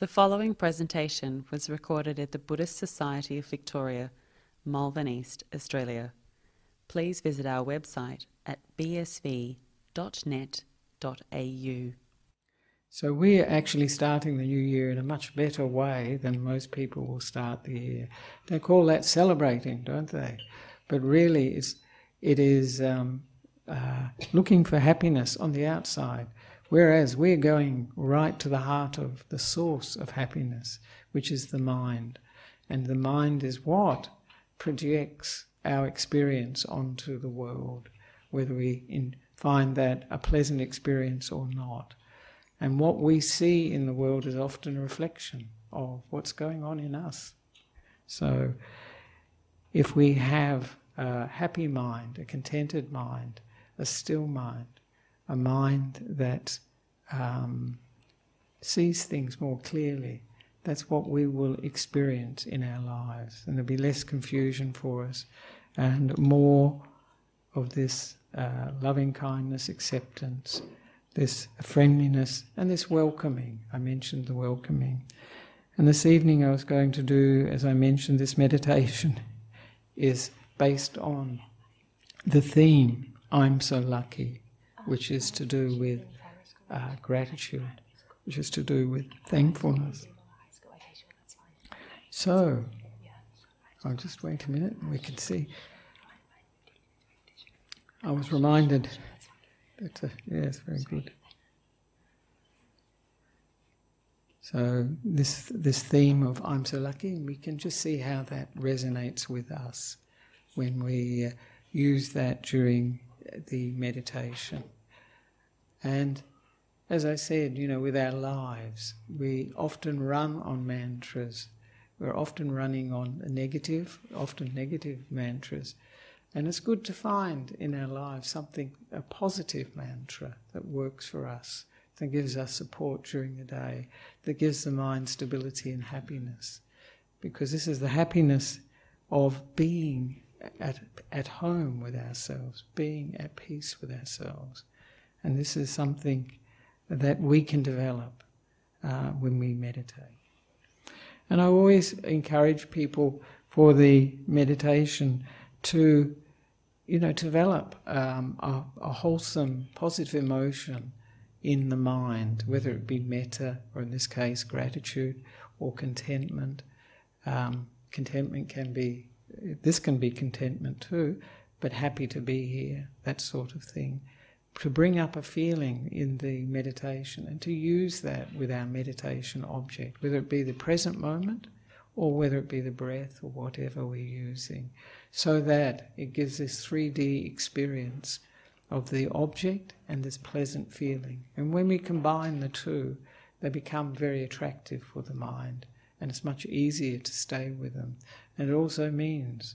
The following presentation was recorded at the Buddhist Society of Victoria, Malvern East, Australia. Please visit our website at bsv.net.au. So we're actually starting the new year in a much better way than most people will start the year. They call that celebrating, don't they? But really, it's it is um, uh, looking for happiness on the outside, whereas we're going right to the heart of the source of happiness, which is the mind, and the mind is what projects our experience onto the world, whether we in, find that a pleasant experience or not. And what we see in the world is often a reflection of what's going on in us. So, if we have a happy mind, a contented mind, a still mind, a mind that um, sees things more clearly, that's what we will experience in our lives. And there'll be less confusion for us and more of this uh, loving kindness, acceptance, this friendliness, and this welcoming. I mentioned the welcoming. And this evening I was going to do, as I mentioned, this meditation is based on the theme, I'm so lucky, which is to do with uh, gratitude, which is to do with thankfulness. So, I'll just wait a minute and we can see. I was reminded that, uh, yes, very good. So this this theme of I'm so lucky, we can just see how that resonates with us when we uh, use that during the meditation. And as I said, you know, with our lives, we often run on mantras. We're often running on negative, often negative mantras. And it's good to find in our lives something, a positive mantra that works for us, that gives us support during the day, that gives the mind stability and happiness. Because this is the happiness of being at, at home with ourselves, being at peace with ourselves. And this is something that we can develop uh, when we meditate. And I always encourage people for the meditation to, you know, develop um, a, a, wholesome, positive emotion in the mind, whether it be metta, or in this case, gratitude, or contentment. Um, contentment can be, this can be contentment too, but happy to be here, that sort of thing. To bring up a feeling in the meditation and to use that with our meditation object, whether it be the present moment or whether it be the breath or whatever we're using, so that it gives this 3D experience of the object and this pleasant feeling. And when we combine the two, they become very attractive for the mind, and it's much easier to stay with them. And it also means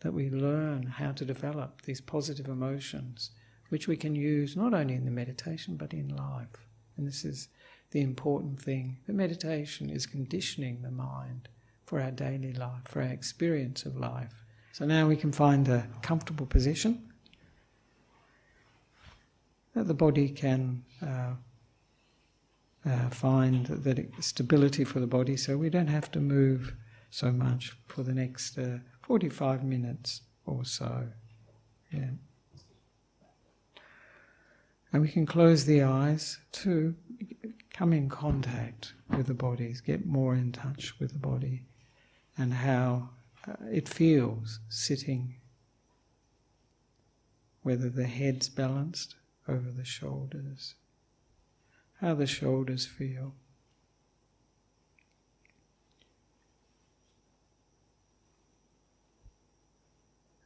that we learn how to develop these positive emotions, which we can use not only in the meditation but in life. And this is the important thing. The meditation is conditioning the mind for our daily life, for our experience of life. So now we can find a comfortable position that the body can uh, uh, find that stability for the body, so we don't have to move so much for the next uh, 45 minutes or so. Yeah. And we can close the eyes to come in contact with the bodies, get more in touch with the body and how uh, it feels sitting, whether the head's balanced over the shoulders, how the shoulders feel.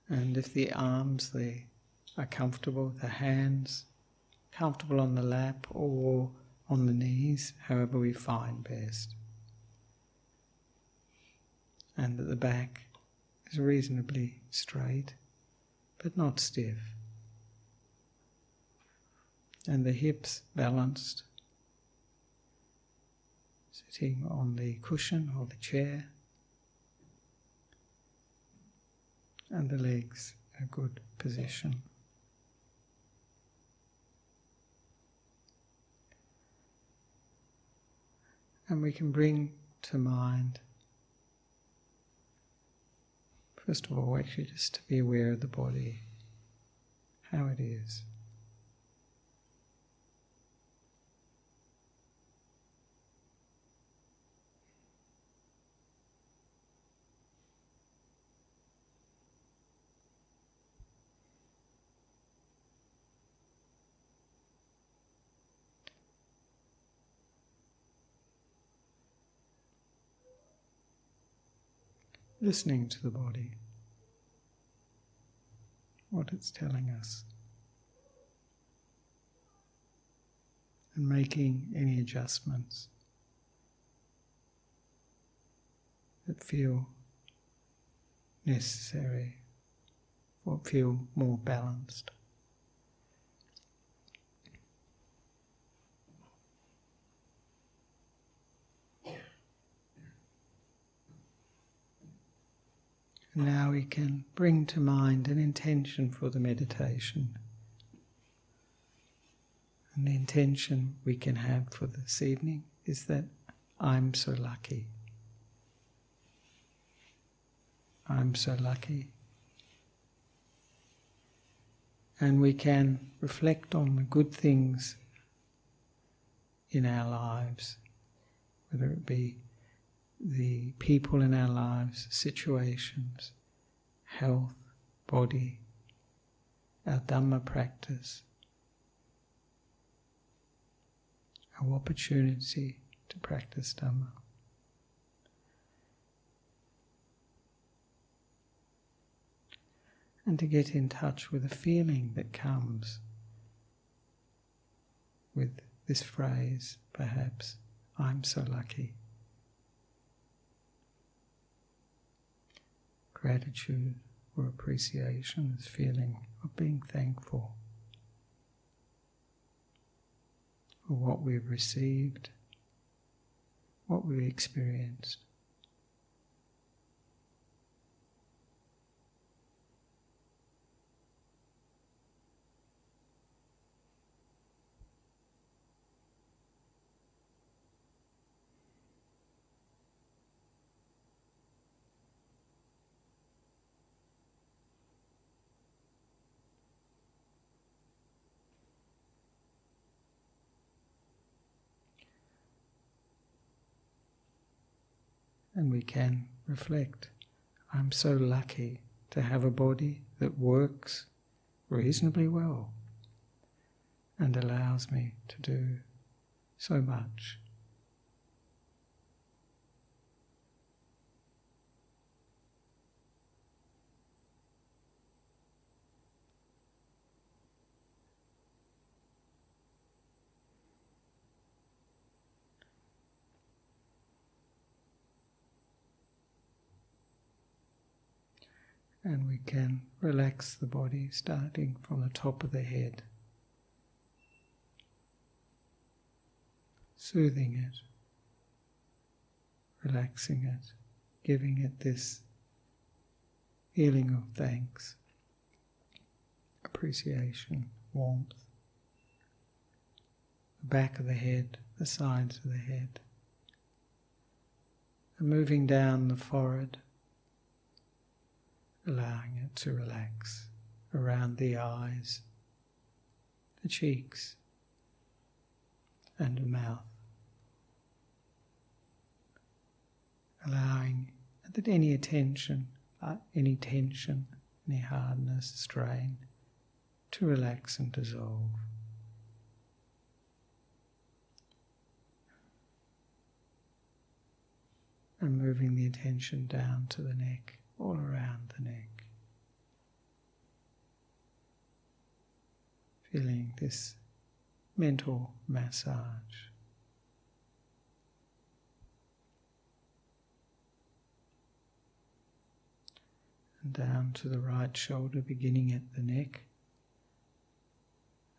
And if the arms they are comfortable, the hands comfortable on the lap or on the knees, however we find best. And that the back is reasonably straight, but not stiff and the hips balanced, sitting on the cushion or the chair, and the legs a good position. And we can bring to mind, first of all, actually just to be aware of the body, how it is. Listening to the body, what it's telling us, and making any adjustments that feel necessary or feel more balanced. Now we can bring to mind an intention for the meditation. And the intention we can have for this evening is that I'm so lucky. I'm so lucky. And we can reflect on the good things in our lives, whether it be the people in our lives, situations, health, body, our Dhamma practice, our opportunity to practice Dhamma. And to get in touch with a feeling that comes with this phrase, perhaps, I'm so lucky. Gratitude or appreciation, this feeling of being thankful for what we've received, what we've experienced. And we can reflect. I'm so lucky to have a body that works reasonably well and allows me to do so much. And we can relax the body starting from the top of the head, soothing it, relaxing it, giving it this feeling of thanks, appreciation, warmth. The back of the head, the sides of the head, and moving down the forehead allowing it to relax around the eyes, the cheeks, and the mouth. Allowing that any attention, uh, any tension, any hardness, strain, to relax and dissolve. And moving the attention down to the neck all around the neck. Feeling this mental massage. And down to the right shoulder, beginning at the neck,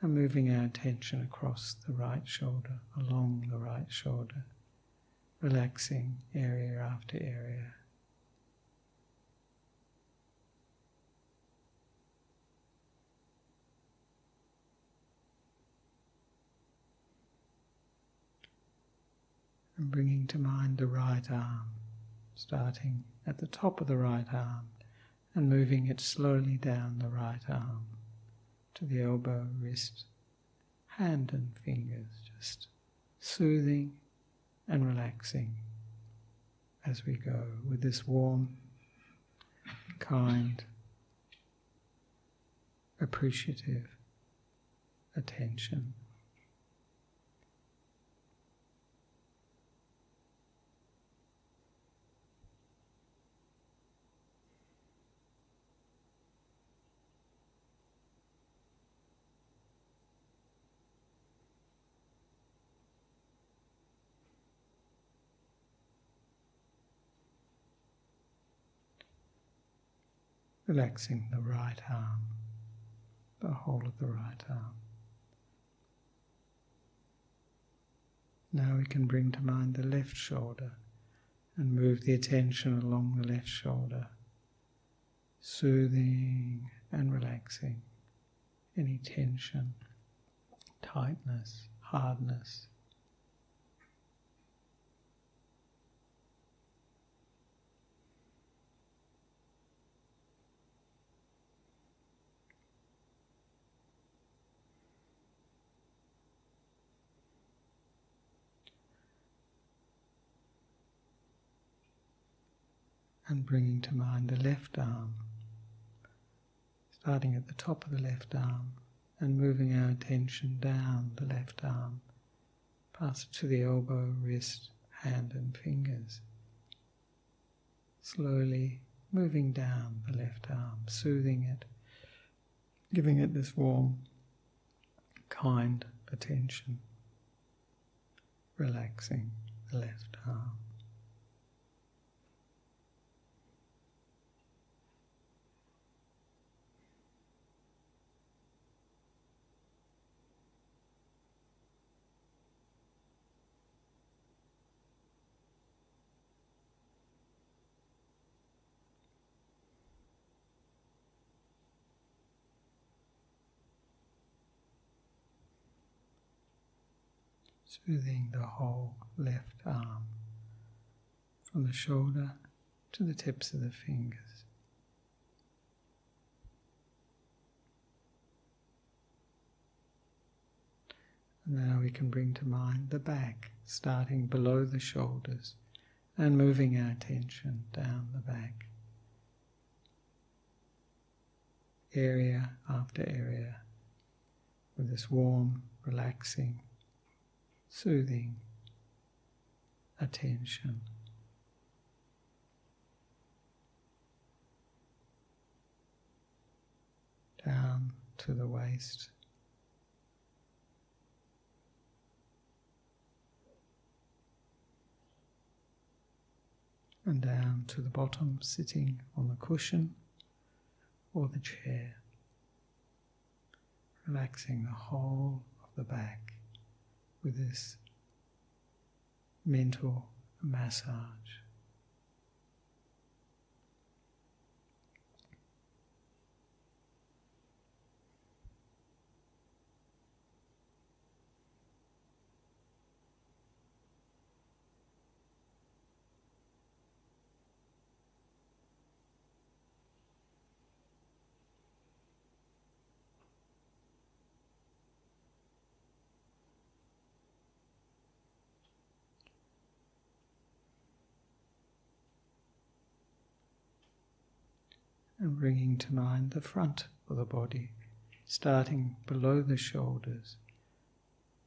and moving our attention across the right shoulder, along the right shoulder, relaxing area after area. And bringing to mind the right arm, starting at the top of the right arm and moving it slowly down the right arm to the elbow, wrist, hand, and fingers, just soothing and relaxing as we go with this warm, kind, appreciative attention. Relaxing the right arm, the whole of the right arm. Now we can bring to mind the left shoulder and move the attention along the left shoulder, soothing and relaxing any tension, tightness, hardness. And bringing to mind the left arm, starting at the top of the left arm and moving our attention down the left arm, past to the elbow, wrist, hand, and fingers. Slowly moving down the left arm, soothing it, giving it this warm, kind attention, relaxing the left arm. Soothing the whole left arm from the shoulder to the tips of the fingers. And now we can bring to mind the back, starting below the shoulders and moving our attention down the back, area after area, with this warm, relaxing soothing attention. Down to the waist. And down to the bottom, sitting on the cushion or the chair, relaxing the whole of the back with this mental massage. And bringing to mind the front of the body, starting below the shoulders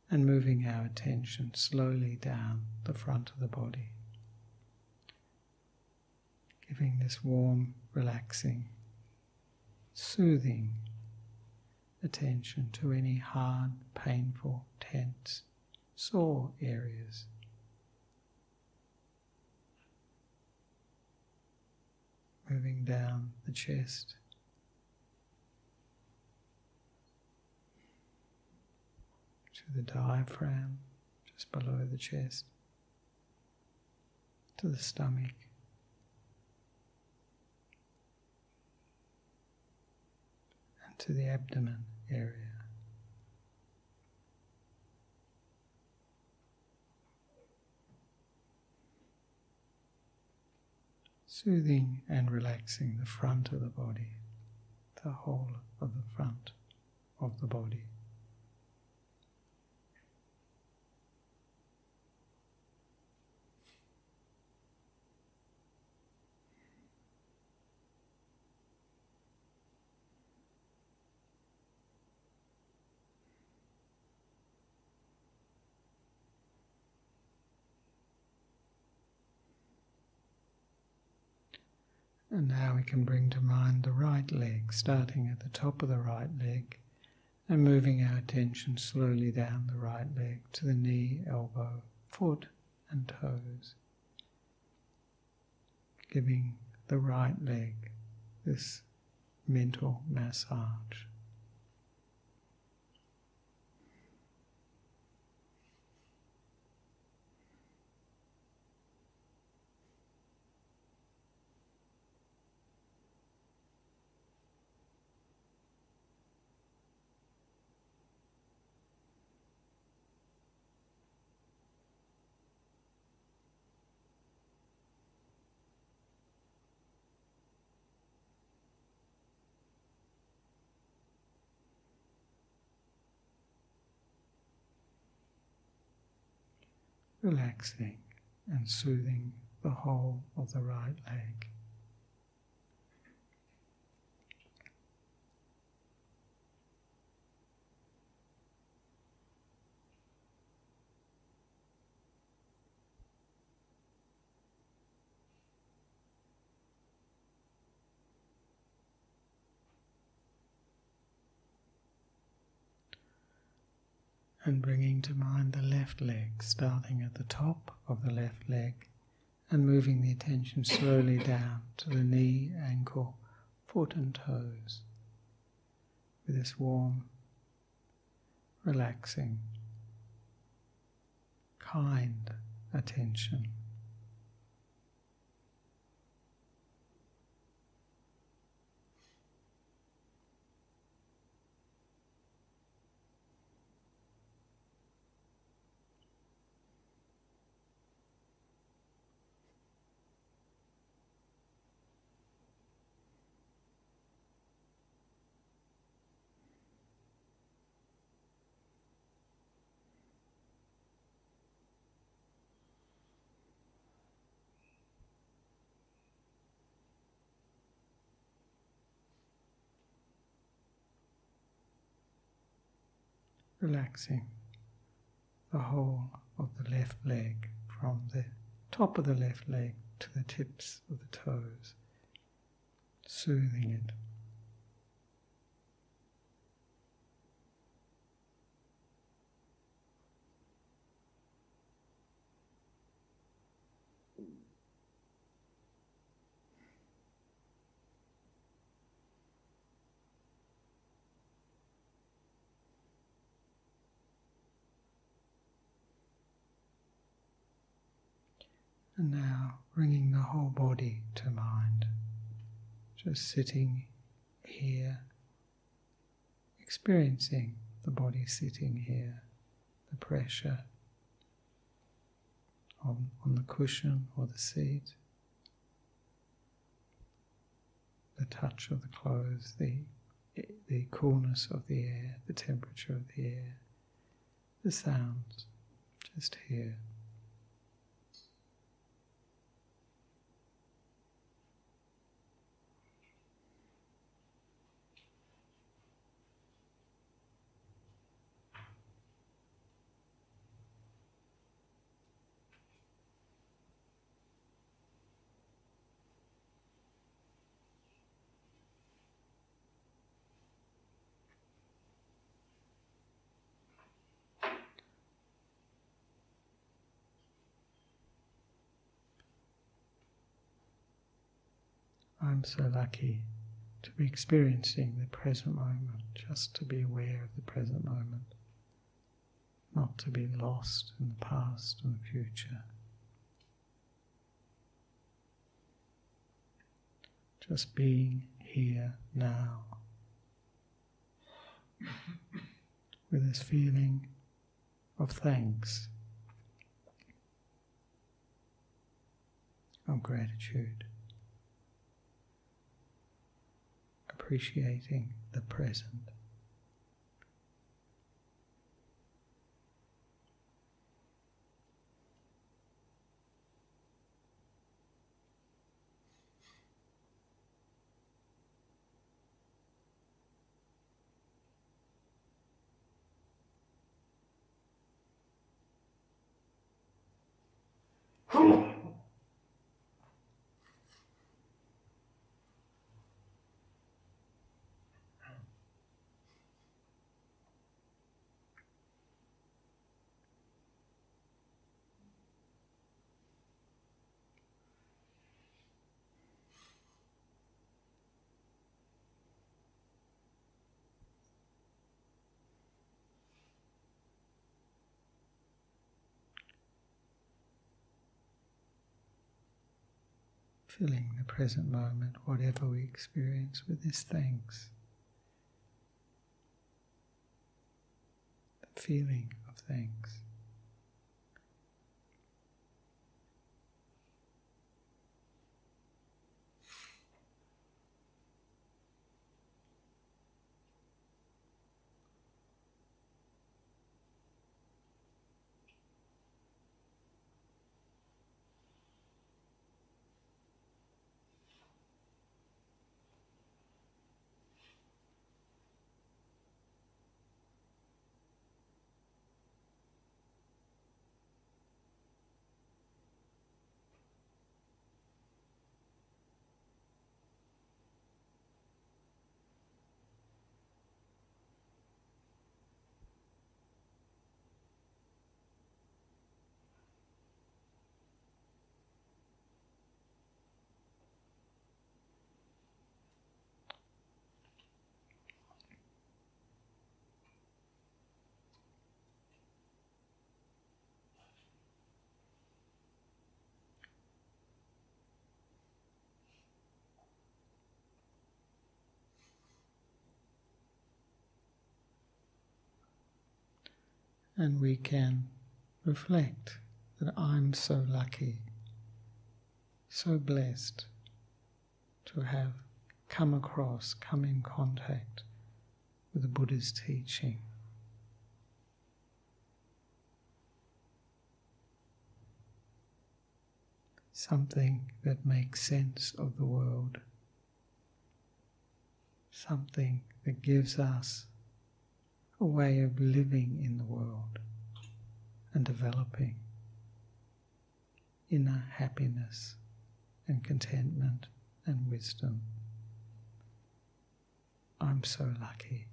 and moving our attention slowly down the front of the body. Giving this warm, relaxing, soothing attention to any hard, painful, tense, sore areas. Moving down the chest. To the diaphragm, just below the chest, to the stomach, and to the abdomen area. Soothing and relaxing the front of the body, the whole of the front of the body. And now we can bring to mind the right leg, starting at the top of the right leg and moving our attention slowly down the right leg to the knee, elbow, foot, and toes. Giving the right leg this mental massage. Relaxing and soothing the whole of the right leg. And bringing to mind the left leg, starting at the top of the left leg and moving the attention slowly down to the knee, ankle, foot, and toes with this warm, relaxing, kind attention. Relaxing the whole of the left leg from the top of the left leg to the tips of the toes, soothing it. And now bringing the whole body to mind, just sitting here, experiencing the body sitting here, the pressure on, on the cushion or the seat, the touch of the clothes, the, the coolness of the air, the temperature of the air, the sounds, just here. I'm so lucky to be experiencing the present moment, just to be aware of the present moment, not to be lost in the past and the future. Just being here now with this feeling of thanks, of gratitude. Appreciating the present. Filling the present moment, whatever we experience with this thanks. The feeling of thanks. And we can reflect that I'm so lucky, so blessed to have come across, come in contact with the Buddha's teaching. Something that makes sense of the world, something that gives us a way of living in the world and developing inner happiness and contentment and wisdom. I'm so lucky.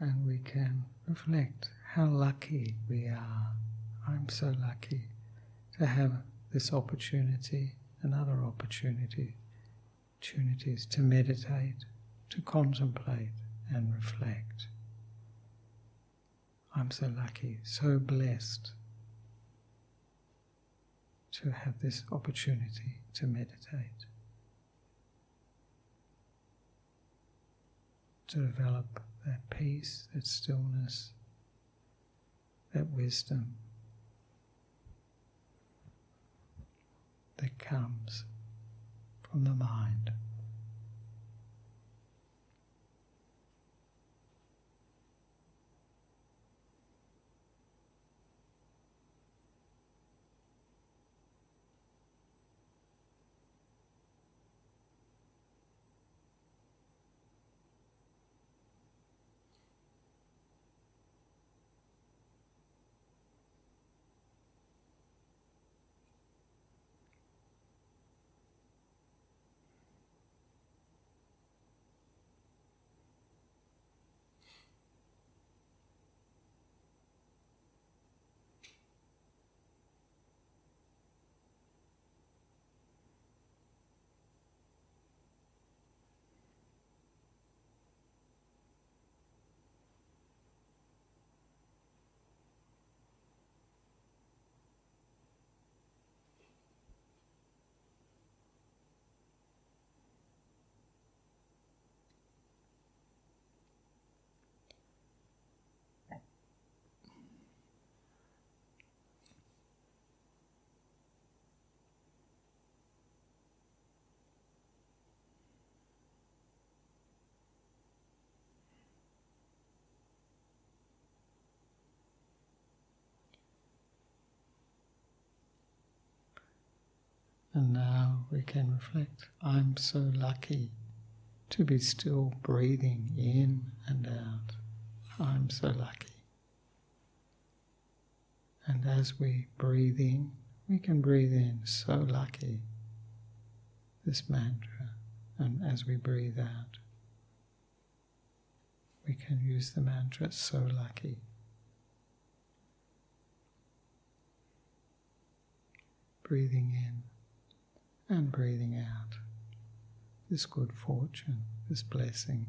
And we can reflect how lucky we are. I'm so lucky to have this opportunity and other opportunity, opportunities to meditate, to contemplate and reflect. I'm so lucky, so blessed to have this opportunity to meditate, to develop that peace, that stillness, that wisdom that comes from the mind. And now we can reflect I'm so lucky to be still breathing in and out. I'm so lucky. And as we breathe in, we can breathe in so lucky this mantra. And as we breathe out, we can use the mantra so lucky. Breathing in and breathing out this good fortune, this blessing.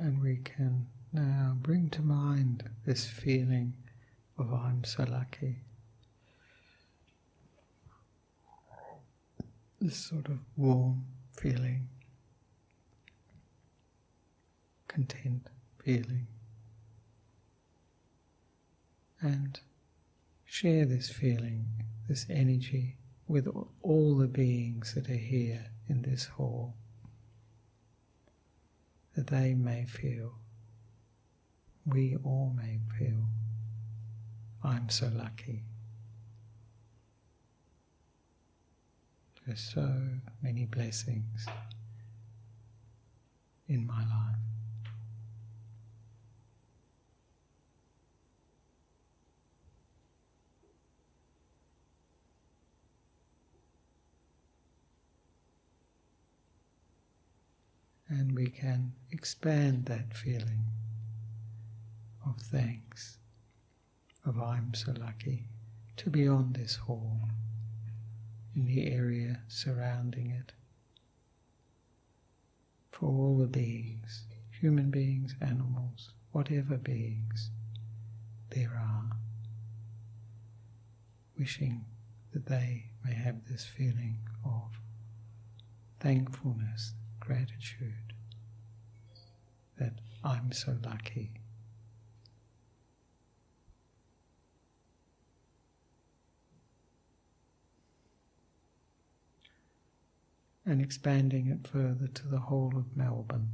And we can now bring to mind this feeling of I'm so lucky. This sort of warm feeling, content feeling. And share this feeling, this energy with all the beings that are here in this hall, that they may feel, we all may feel, I'm so lucky. There's so many blessings in my life. And we can expand that feeling of thanks, of I'm so lucky to be on this hall, in the area surrounding it, for all the beings, human beings, animals, whatever beings there are, wishing that they may have this feeling of thankfulness gratitude that I'm so lucky. And expanding it further to the whole of Melbourne.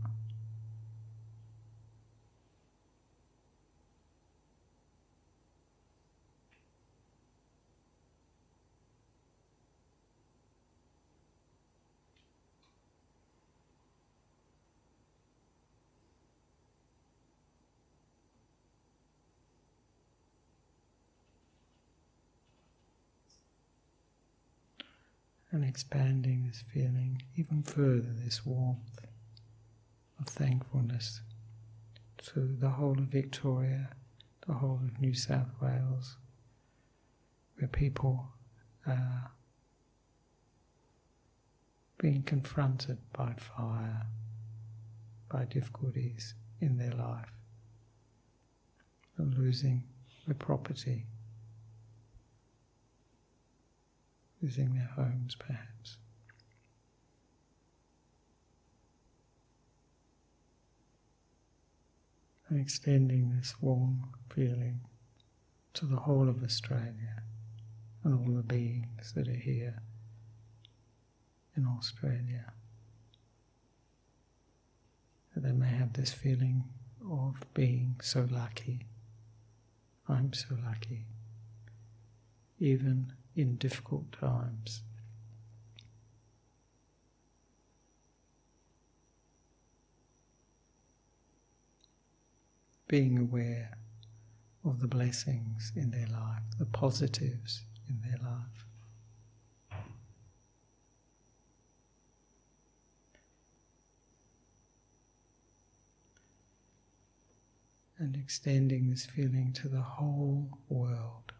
And expanding this feeling even further, this warmth of thankfulness to the whole of Victoria, the whole of New South Wales, where people are being confronted by fire, by difficulties in their life, and losing their property. Losing their homes perhaps. And extending this warm feeling to the whole of Australia and all the beings that are here in Australia. That they may have this feeling of being so lucky. I'm so lucky. Even in difficult times. Being aware of the blessings in their life, the positives in their life. And extending this feeling to the whole world.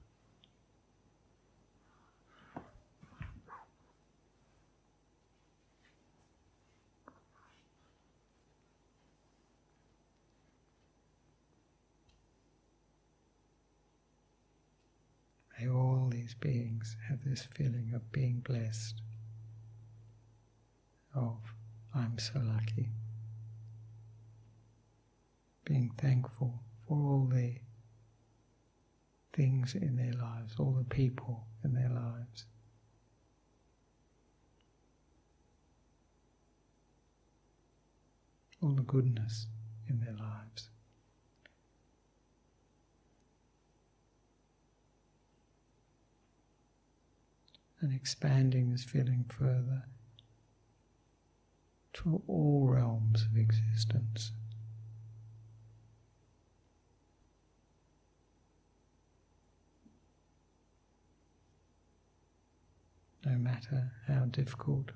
May all these beings have this feeling of being blessed, of I'm so lucky, being thankful for all the things in their lives, all the people in their lives. All the goodness in their lives. And expanding this feeling further to all realms of existence. No matter how difficult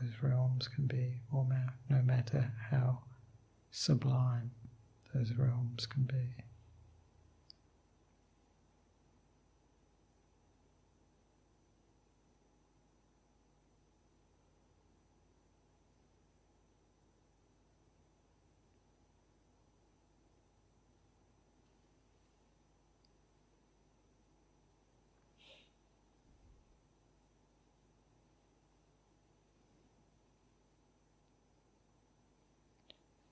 those realms can be, or no matter how sublime those realms can be.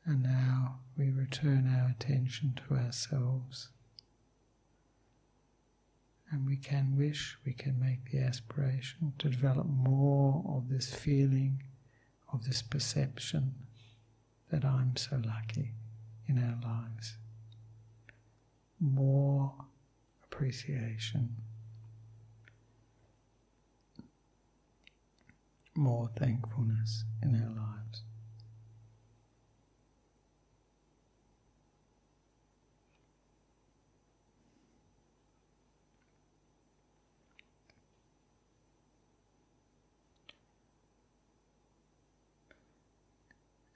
And now we return our attention to ourselves. And we can wish, we can make the aspiration to develop more of this feeling, of this perception that I'm so lucky in our lives. More appreciation, more thankfulness in our lives.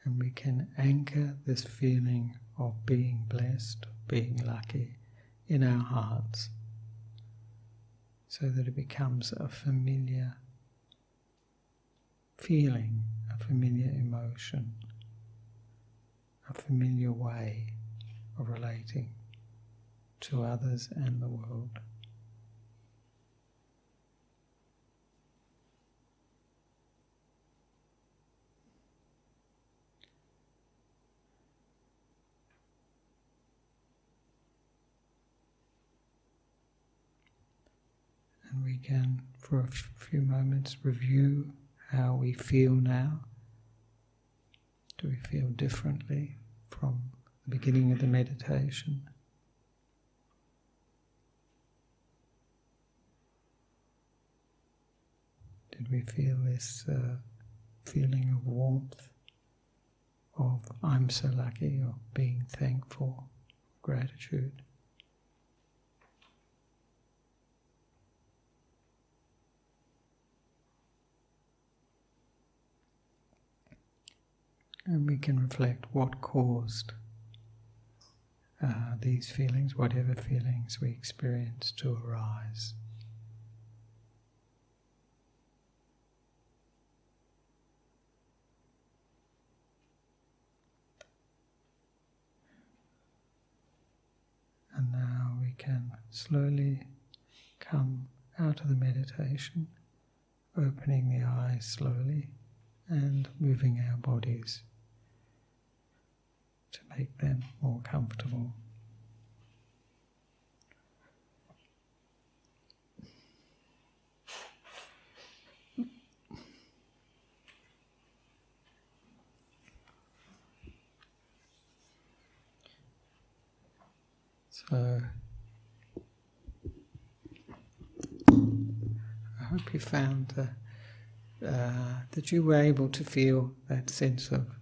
And we can anchor this feeling of being blessed, being lucky in our hearts so that it becomes a familiar feeling, a familiar emotion, a familiar way of relating to others and the world. And we can, for a few moments, review how we feel now. Do we feel differently from the beginning of the meditation? Did we feel this uh, feeling of warmth, of I'm so lucky, of being thankful, gratitude? And we can reflect what caused uh, these feelings, whatever feelings we experience, to arise. And now we can slowly come out of the meditation, opening the eyes slowly and moving our bodies to make them more comfortable. So, I hope you found uh, uh, that you were able to feel that sense of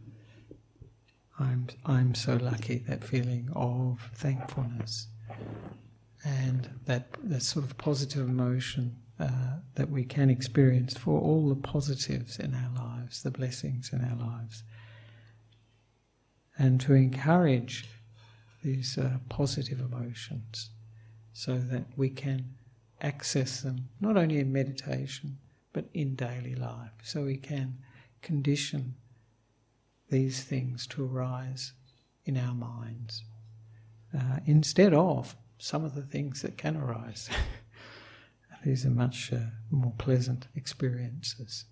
I'm I'm so lucky, that feeling of thankfulness, and that that sort of positive emotion uh, that we can experience for all the positives in our lives, the blessings in our lives, and to encourage these uh, positive emotions so that we can access them not only in meditation but in daily life, so we can condition these things to arise in our minds uh, instead of some of the things that can arise. these are much uh, more pleasant experiences.